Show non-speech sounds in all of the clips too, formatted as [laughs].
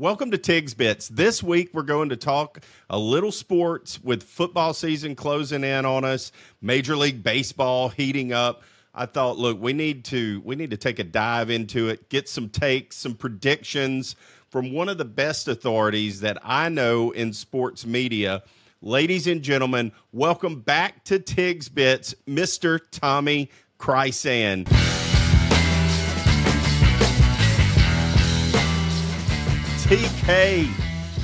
welcome to Tig's Bits. This week we're going to talk a little sports with football season closing in on us, Major League Baseball heating up. I thought, look, we need to we need to take a dive into it, get some takes, some predictions from one of the best authorities that I know in sports media. Ladies and gentlemen, welcome back to Tig's Bits, Mr. Tommy Krysan. TK,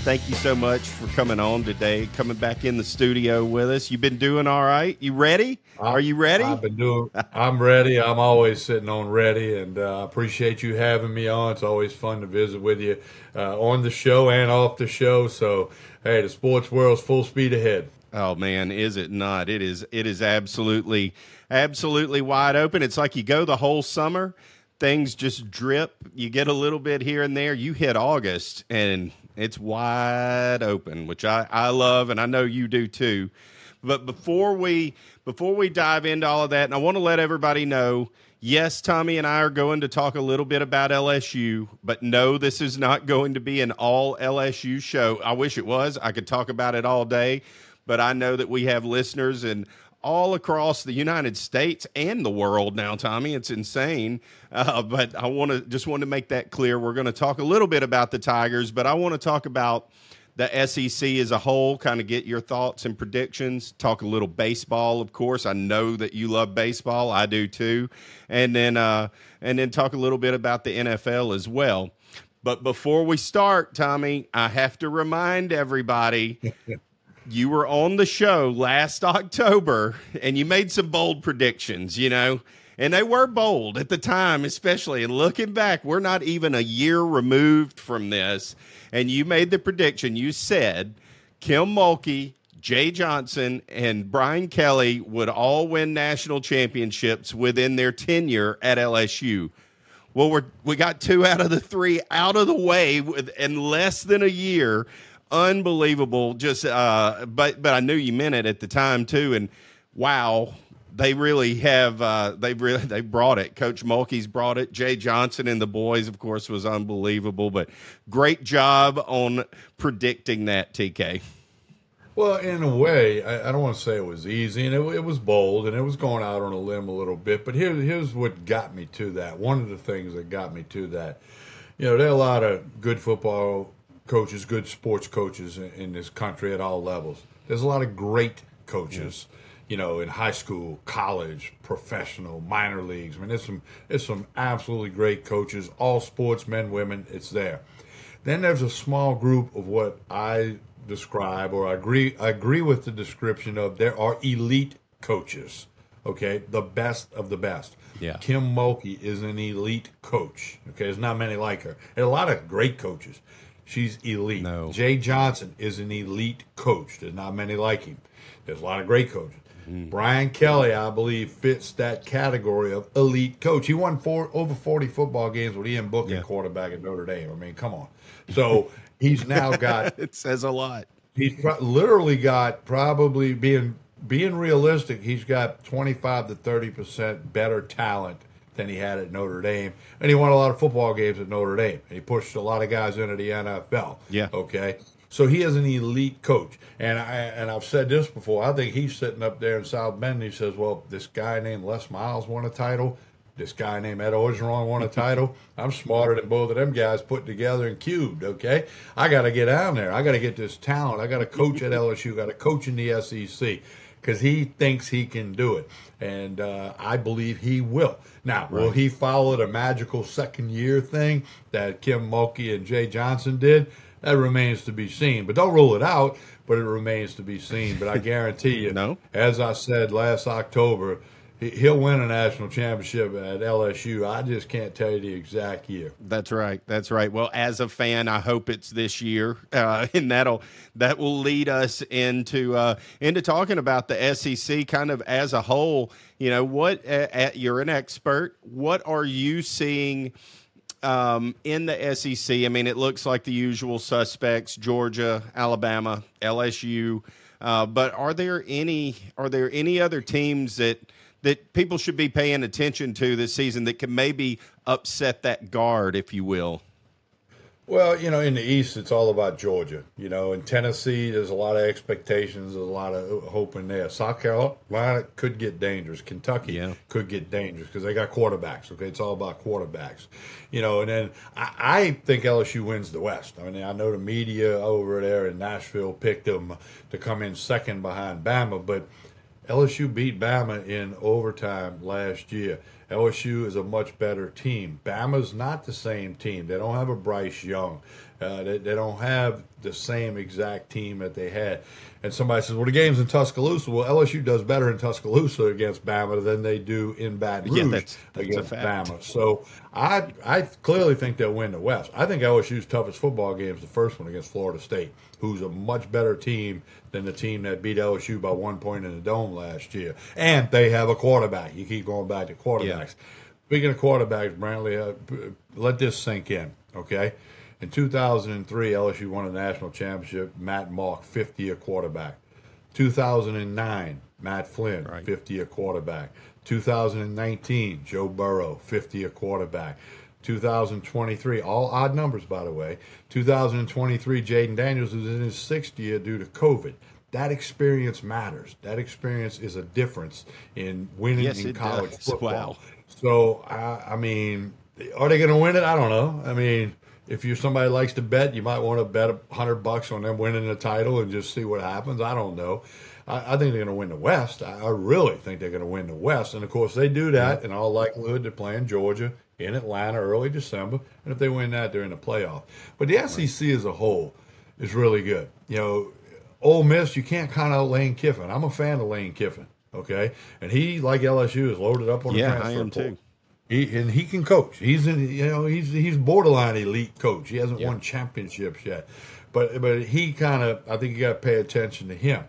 thank you so much for coming on today, coming back in the studio with us. You've been doing all right. You ready? Are you ready? I've been doing. I'm ready. I'm always sitting on ready, and I uh, appreciate you having me on. It's always fun to visit with you uh, on the show and off the show. So, hey, the sports world's full speed ahead. Oh man, is it not? It is. It is absolutely, absolutely wide open. It's like you go the whole summer things just drip. You get a little bit here and there. You hit August and it's wide open, which I, I love and I know you do too. But before we before we dive into all of that, and I want to let everybody know, yes, Tommy and I are going to talk a little bit about LSU, but no, this is not going to be an all LSU show. I wish it was. I could talk about it all day, but I know that we have listeners and all across the United States and the world now, Tommy. It's insane. Uh, but I want to just want to make that clear. We're going to talk a little bit about the Tigers, but I want to talk about the SEC as a whole, kind of get your thoughts and predictions, talk a little baseball, of course. I know that you love baseball. I do too. And then uh, and then talk a little bit about the NFL as well. But before we start, Tommy, I have to remind everybody [laughs] you were on the show last [laughs] October and you made some bold predictions, you know, and they were bold at the time, especially. And looking back, we're not even a year removed from this. And you made the prediction. You said Kim Mulkey, Jay Johnson, and Brian Kelly would all win national championships within their tenure at LSU. Well, we're, we got two out of the three out of the way with, in less than a year unbelievable. Just, uh, but but I knew you meant it at the time too. And wow, they really have. Uh, they really they brought it. Coach Mulkey's brought it. Jay Johnson and the boys, of course, was unbelievable. But great job on predicting that, TK. Well, in a way, I, I don't want to say it was easy, and it, it, was bold, and it was going out on a limb a little bit. But here, here's what got me to that. One of the things that got me to that, you know, there are a lot of good football coaches, good sports coaches in, in this country at all levels. There's a lot of great coaches, yeah. you know, in high school, college, professional, minor leagues. I mean, there's some there's some absolutely great coaches, all sports, men, women. It's there. Then there's a small group of what I describe, or I agree I agree with the description of there are elite coaches. Okay, the best of the best. Yeah. Kim Mulkey is an elite coach. Okay, there's not many like her. And a lot of great coaches. She's elite. No. Jay Johnson is an elite coach. There's not many like him. There's a lot of great coaches. Mm. Brian Kelly, I believe, fits that category of elite coach. He won four over 40 football games with Ian Book yeah. quarterback at Notre Dame. I mean, come on. So [laughs] he's now got. [laughs] it says a lot. He's pro- literally got probably being being realistic. He's got 25 to 30 percent better talent than he had at Notre Dame. And he won a lot of football games at Notre Dame. And he pushed a lot of guys into the NFL. Yeah. Okay. So he is an elite coach. And I and I've said this before. I think he's sitting up there in South Bend and he says, Well, this guy named Les Miles won a title. This guy named Ed Orgeron won a [laughs] title. I'm smarter than both of them guys put together and cubed, okay? I got to get down there. I got to get this talent. I got to coach at [laughs] LSU, got to coach in the SEC because he thinks he can do it. And uh, I believe he will. Now, right. will he follow the magical second year thing that Kim Mulkey and Jay Johnson did? That remains to be seen. But don't rule it out, but it remains to be seen. But I guarantee you, [laughs] no. as I said last October, he'll win a national championship at LSU. I just can't tell you the exact year. That's right. That's right. Well, as a fan, I hope it's this year, uh, [laughs] and that'll that will lead us into uh, into talking about the SEC kind of as a whole. You know, what uh, you're an expert. What are you seeing? Um, in the SEC, I mean, it looks like the usual suspects: Georgia, Alabama, LSU. Uh, but are there any are there any other teams that that people should be paying attention to this season that can maybe upset that guard, if you will? Well, you know, in the East, it's all about Georgia. You know, in Tennessee, there's a lot of expectations, there's a lot of hope in there. South Carolina could get dangerous. Kentucky Yeah. could get dangerous because they got quarterbacks. Okay, it's all about quarterbacks. You know, and then I, I think LSU wins the West. I mean, I know the media over there in Nashville picked them to come in second behind Bama, but LSU beat Bama in overtime last year. LSU is a much better team. Bama's not the same team. They don't have a Bryce Young. Uh, they, they don't have the same exact team that they had. And somebody says, well, the game's in Tuscaloosa. Well, LSU does better in Tuscaloosa against Bama than they do in Baton Rouge Yeah, that's- that's against. Bama. So I I clearly think they'll win the West. I think LSU's toughest football game is the first one against Florida State, who's a much better team than the team that beat LSU by one point in the dome last year. And they have a quarterback. You keep going back to quarterbacks. Speaking of quarterbacks, Brantley, uh, let this sink in, okay? In 2003, LSU won a national championship. Matt Mauck, 50 year quarterback. 2009, Matt Flynn, Right. 50 year quarterback. 2019, Joe Burrow, 50 year quarterback. 2023, all odd numbers, by the way. 2023, Jayden Daniels is in his sixth year due to COVID. That experience matters. That experience is a difference in winning Yes, in college does. football. Wow. So, I, I mean, are they going to win it? I don't know. I mean, if you're somebody likes to bet, you might want to bet a hundred bucks on them winning the title and just see what happens. I don't know. I, I think they're going to win the West. I, I really think they're going to win the West. And of course, they do that in all likelihood. They're playing Georgia in Atlanta early December, and if they win that, they're in the playoff. But the SEC as a whole is really good. You know, Ole Miss, you can't count out Lane Kiffin. I'm a fan of Lane Kiffin. Okay, and he, like LSU, is loaded up on the Yeah, transfer I am portal. too. He and he can coach. He's in, you know, he's he's borderline elite coach. He hasn't Yeah. won championships yet, but but he kind of, I think you got to pay attention to him.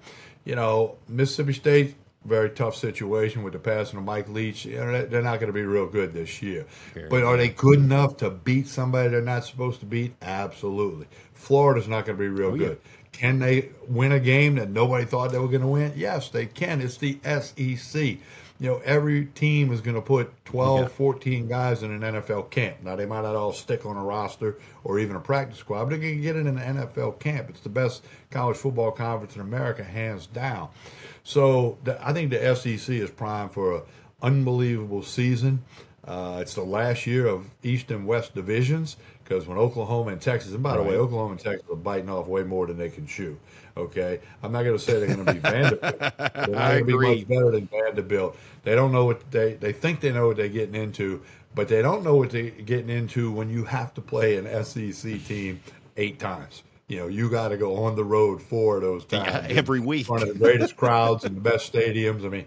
You know, Mississippi State, very tough situation with the passing of Mike Leach. You know, they- they're not going to be real good this year. Fair but are they good enough to beat somebody they're not supposed to beat? Absolutely. Florida's not going to be real Oh, yeah. good. Can they win a game that nobody thought they were going to win? Yes, they can. It's the SEC. You know, every team is going to put 12, Yeah. 14 guys in an NFL camp. Now, they might not all stick on a roster or even a practice squad, but they can get in an NFL camp. It's the best college football conference in America, hands down. So the, I think the SEC is primed for an unbelievable season. Uh, it's the last year of East and West divisions because when Oklahoma and Texas, and by the way, Oklahoma and Texas are biting off way more than they can chew. Okay, I'm not going to say they're going to be Vanderbilt. [laughs] They're not going to be agree. much better than Vanderbilt. They don't know what they they think they know what they're getting into, but they don't know what they're getting into when you have to play an SEC team eight times. You know, you got to go on the road four of those times Yeah, [laughs] every week. One of the greatest crowds and the best stadiums. I mean,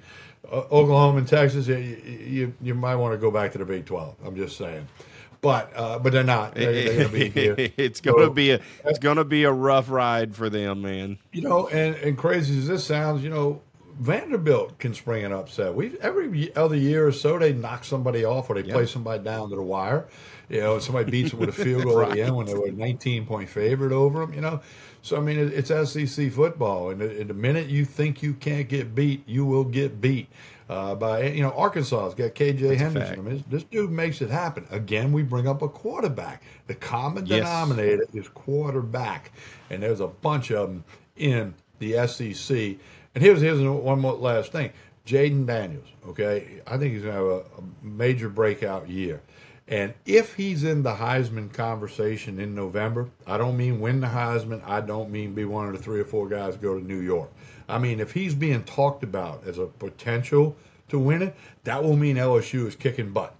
Oklahoma and Texas, you, you you might want to go back to the Big Twelve. I'm just saying, but uh, but they're not. They're, they're going to be here. [laughs] it's gonna So- be a it's gonna be a rough ride for them, man. You know, and, and crazy as this sounds, you know, Vanderbilt can spring an upset. We every other year or so they knock somebody off or they Yeah. play somebody down to the wire. You know, somebody beats them with a field goal at the [laughs] end when they were a 19 point favorite over them. You know, so I mean it, it's SEC football, and and the minute you think you can't get beat, you will get beat. Uh, by you know Arkansas's got KJ a Henderson. I mean, this, this dude makes it happen. Again, we bring up a quarterback. The common Yes. denominator is quarterback, and there's a bunch of them in the SEC. And here's here's one more last thing. Jayden Daniels, okay, I think he's gonna have a, a major breakout year. And if he's in the Heisman conversation in November, I don't mean win the Heisman. I don't mean be one of the three or four guys go to New York. I mean if he's being talked about as a potential to win it, that will mean LSU is kicking butt.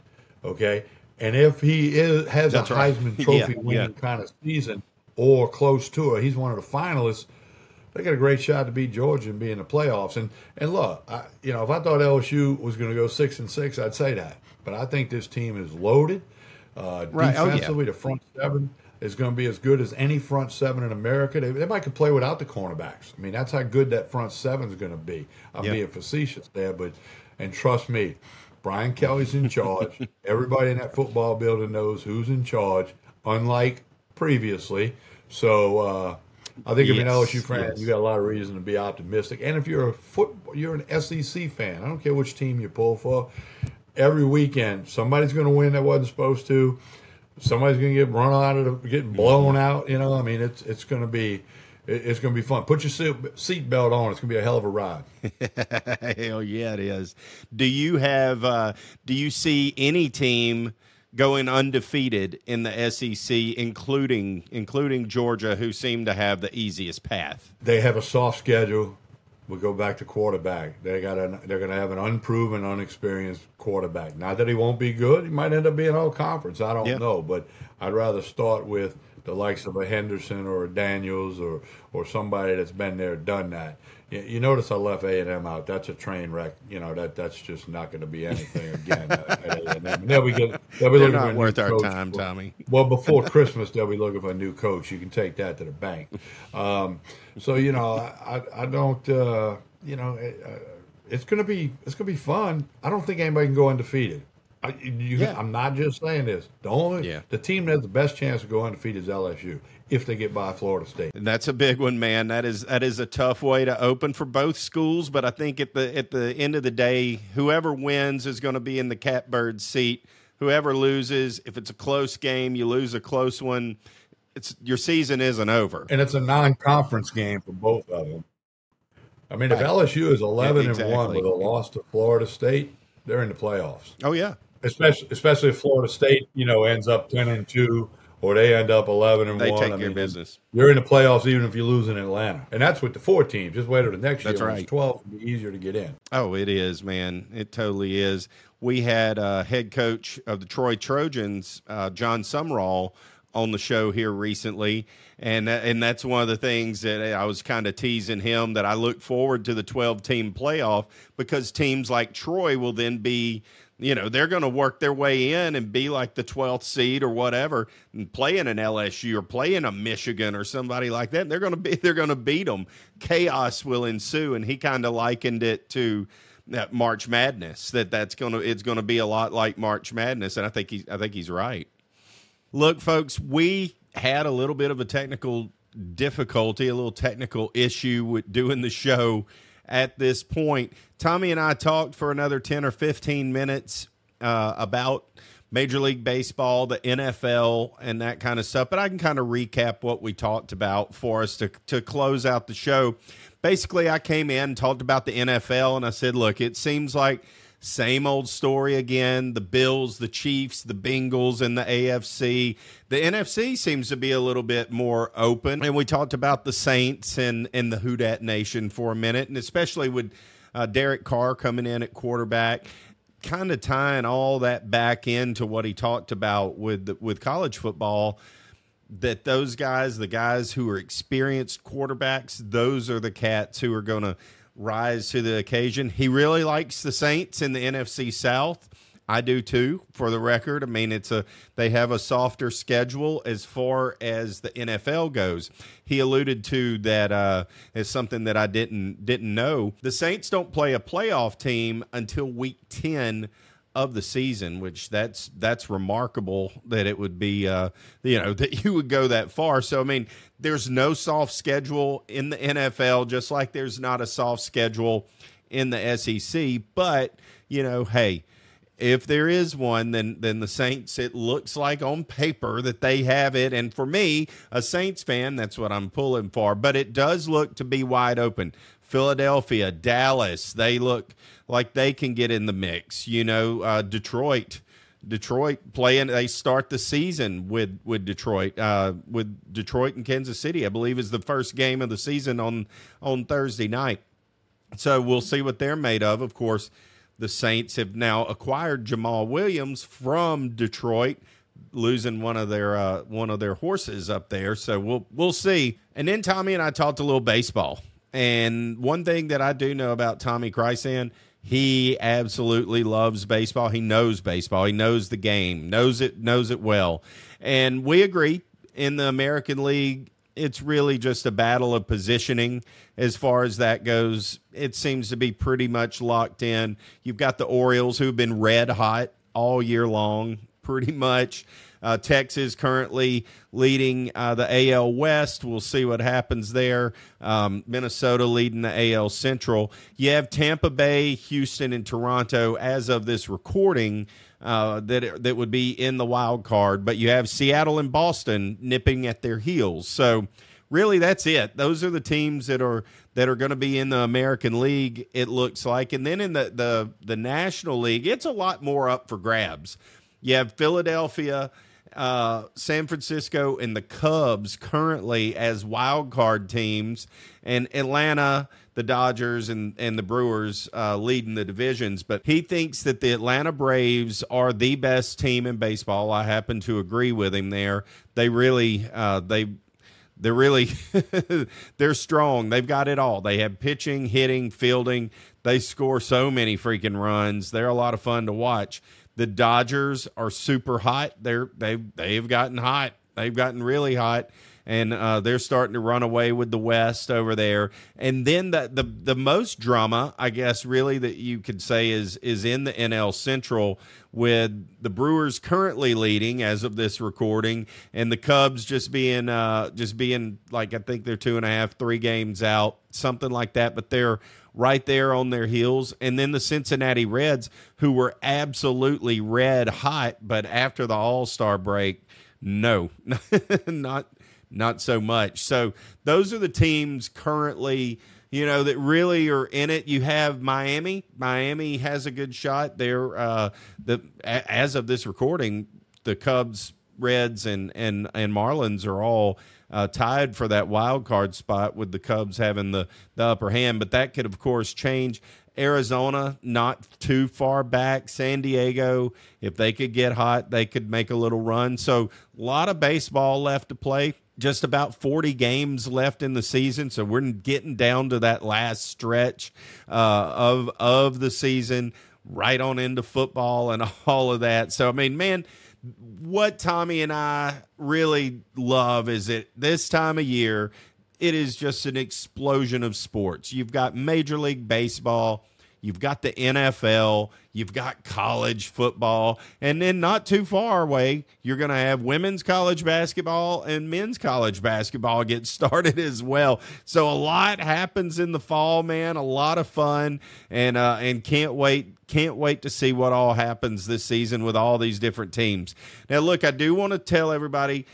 Okay, and if he is has That's a right. Heisman [laughs] Trophy yeah. winning kind of season or close to it, he's one of the finalists. They got a great shot to beat Georgia and be in the playoffs. And and look, I, you know, if I thought LSU was going to go six and six, I'd say that. But I think this team is loaded. Uh, Right. Oh, yeah. Defensively, the front seven is going to be as good as any front seven in America. They, they might could play without the cornerbacks. I mean, that's how good that front seven is going to be. I'm Yeah. being facetious there, but and trust me, Brian Kelly's in charge. [laughs] Everybody in that football building knows who's in charge, unlike previously. So uh, I think if you're an Yes, LSU fan, yes. you got a lot of reason to be optimistic. And if you're a foot, you're an SEC fan. I don't care which team you pull for. Every weekend, somebody's going to win that wasn't supposed to. Somebody's going to get run out of the, getting blown out. You know, I mean, it's it's going to be it's going to be fun. Put your seat, seat belt on. It's going to be a hell of a ride. [laughs] hell yeah, it is. Do you have? Uh, do you see any team? going undefeated in the SEC, including including Georgia, who seem to have the easiest path. They have a soft schedule we go back to quarterback. They got a, they're going to have an unproven, unexperienced quarterback. Not that he won't be good. He might end up being all conference. I don't yeah. know, but I'd rather start with the likes of a Henderson or a Daniels or or somebody that's been there, done that. You, you notice I left A and M out. That's a train wreck. You know that that's just not going to be anything again at A&M. They'll be get, they'll be They're not worth our time, Tommy. Well, before Christmas, they'll be looking for a new coach. You can take that to the bank. Um, so you know, I I don't uh, you know. It, uh, it's gonna be it's gonna be fun. I don't think anybody can go undefeated. I, you, yeah. I'm not just saying this. The only yeah. the team that has the best chance of going undefeated is LSU if they get by Florida State. And that's a big one, man. That is that is a tough way to open for both schools. But I think at the at the end of the day, whoever wins is going to be in the catbird seat. Whoever loses, if it's a close game, you lose a close one. It's your season isn't over, and it's a non-conference game for both of them. I mean, right. if LSU is eleven yeah, exactly. and one with a loss to Florida State, they're in the playoffs. Oh yeah, especially especially if Florida State, you know, ends up ten and two, or they end up eleven and they one. They take I mean, business. You're in the playoffs even if you lose in Atlanta, and that's with the four teams. Just wait till the next that's year. Right. Twelve, be easier to get in. Oh, it is, man. It totally is. We had a head coach of the Troy Trojans, uh, Jon Sumrall, on the show here recently, and and that's one of the things that I was kind of teasing him that I look forward to the 12 team playoff because teams like Troy will then be you know they're going to work their way in and be like the 12th seed or whatever and play in an LSU or play in a Michigan or somebody like that and they're going to be [laughs] they're going to beat them chaos will ensue and he kind of likened it to that March Madness that that's going to it's going to be a lot like March Madness and I think he's I think he's right. Look, folks, we had a little bit of a technical difficulty, a little technical issue with doing the show at this point. Tommy and I talked for another 10 or 15 minutes uh, about Major League Baseball, the NFL, and that kind of stuff. But I can kind of recap what we talked about for us to, to close out the show. Basically, I came in, and talked about the NFL, and I said, look, it seems like – same old story again. The Bills, the Chiefs, the Bengals, and the AFC. The NFC seems to be a little bit more open. And we talked about the Saints and, and the Who Dat Nation for a minute, and especially with uh, Derek Carr coming in at quarterback kind of tying all that back into what he talked about with with college football that those guys the guys who are experienced quarterbacks those are the cats who are going to rise to the occasion. He really likes the Saints in the NFC South. I do too, for the record. I mean, it's a they have a softer schedule as far as the NFL goes. He alluded to that uh, as something that I didn't didn't know. The Saints don't play a playoff team until week ten of the season, which that's that's remarkable that it would be uh, you know [laughs] that you would go that far. So I mean, there's no soft schedule in the NFL, just like there's not a soft schedule in the SEC. But you know, hey, if there is one, then then the Saints. It looks like on paper that they have it, and for me, a Saints fan, that's what I'm pulling for. But it does look to be wide open. Philadelphia, Dallas, they look like they can get in the mix. You know, uh, Detroit. Detroit playing. They start the season with with Detroit, uh, with Detroit and Kansas City. I believe is the first game of the season on on Thursday night. So we'll see what they're made of. Of course, the Saints have now acquired Jamaal Williams from Detroit, losing one of their uh, one of their horses up there. So we'll we'll see. And then Tommy and I talked a little baseball. And one thing that I do know about Tommy Krysan he absolutely loves baseball. He knows baseball. He knows the game, knows it, knows it well. And we agree in the American League, it's really just a battle of positioning as far as that goes. It seems to be pretty much locked in. You've got the Orioles who've been red hot all year long, pretty much. Uh, Texas currently leading uh, the AL West. We'll see what happens there. Um, Minnesota leading the AL Central. You have Tampa Bay, Houston, and Toronto as of this recording. Uh, that that would be in the wild card, but you have Seattle and Boston nipping at their heels. So really that's it. Those are the teams that are that are going to be in the American League. It looks like, and then in the the the National League, it's a lot more up for grabs. You have Philadelphia, uh, San Francisco, and the Cubs currently as wild card teams, and Atlanta. The Dodgers and, and the Brewers uh, leading the divisions, but he thinks that the Atlanta Braves are the best team in baseball. I happen to agree with him there. They really uh, they they're really [laughs] they're strong. They've got it all. They have pitching, hitting, fielding. They score so many freaking runs. They're a lot of fun to watch. The Dodgers are super hot. They're they've they've gotten hot. They've gotten really hot and uh, they're starting to run away with the West over there. And then the, the the most drama, I guess, really that you could say is is in the NL Central with the Brewers currently leading as of this recording, and the Cubs just being uh, just being like I think they're two and a half, three games out, something like that. But they're right there on their heels. And then the Cincinnati Reds, who were absolutely red hot, but after the All Star break, no, [laughs] not not so much. So those are the teams currently, you know, that really are in it. You have Miami. Miami has a good shot. They're uh, the as of this recording, the Cubs, Reds, and and and Marlins are all. Uh, tied for that wild card spot with the Cubs having the, the upper hand, but that could, of course, change. Arizona, not too far back. San Diego, if they could get hot, they could make a little run. So, a lot of baseball left to play just about 40 games left in the season, so we're getting down to that last stretch uh, of of the season, right on into football and [laughs] all of that. So I mean, man, what Tommy and I really love is that this time of year, it is just an explosion of sports. You've got Major League Baseball You've got the NFL, you've got college football, and then not too far away, you're going to have women's college basketball and men's college basketball get [laughs] started as well. So a lot happens in the fall, man. A lot of fun, and uh, and can't wait can't wait to see what all happens this season with all these different teams. Now, look, I do want to tell everybody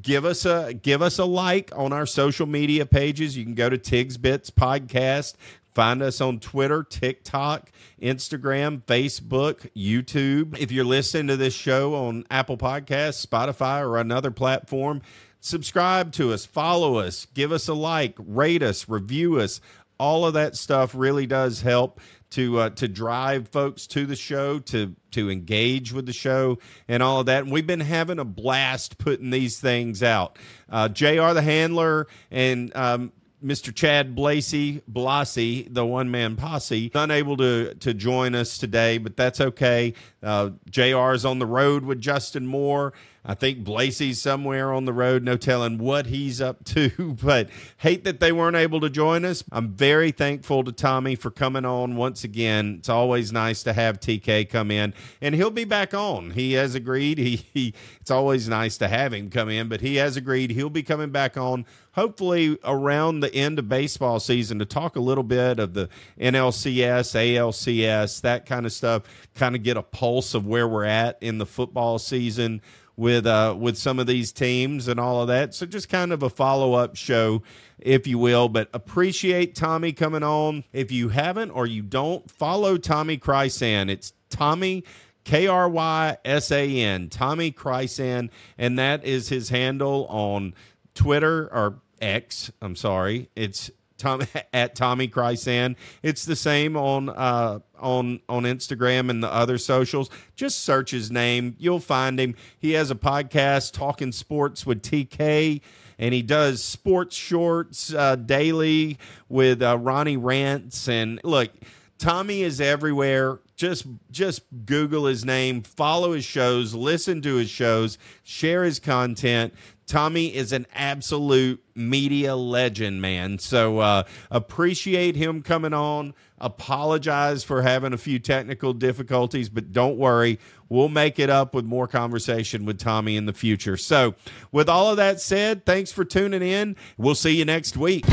give us a give us a like on our social media pages. You can go to Tigs Bits Podcast. Find us on Twitter, TikTok, Instagram, Facebook, YouTube. If you're listening to this show on Apple Podcasts, Spotify, or another platform, subscribe to us, follow us, give us a like, rate us, review us. All of that stuff really does help to uh, to drive folks to the show, to to engage with the show, and all of that. And we've been having a blast putting these things out. Uh, Jr. the handler and um, Mr. Chad Blasey, Blasey, the one man posse, unable to to join us today, but that's okay. Uh, JR is on the road with Justin Moore. I think Blasey's somewhere on the road, no telling what he's up to, [laughs] but hate that they weren't able to join us. I'm very thankful to Tommy for coming on once again. It's always nice to have TK come in, and he'll be back on. He has agreed. He, [laughs] he it's always nice to have him come in, but he has agreed he'll be coming back on hopefully around the end of baseball season to talk a little bit of the NLCS, ALCS, that kind of stuff, kind of get a pulse of where we're at in the football season with uh, with some of these teams and all of that. So just kind of a follow up show, if you will. But appreciate Tommy coming on. If you haven't or you don't follow Tommy Krysan, it's Tommy. K R Y S A N, Tommy Krysan, and that is his handle on Twitter or X. I'm sorry, it's Tom [laughs] at Tommy Krysan. It's the same on uh, on on Instagram and the other socials. Just search his name, you'll find him. He has a podcast talking sports with TK. And he does sports shorts uh, daily with uh, Ronnie Rants. And look, Tommy is everywhere. Just just Google his name, follow his shows, listen to his shows, share his content. Tommy is an absolute media legend, man. So uh, appreciate him coming on. Apologize for having a few technical difficulties, but don't worry. We'll make it up with more conversation with Tommy in the future. So, with all of that said, thanks for tuning in. We'll see you next week.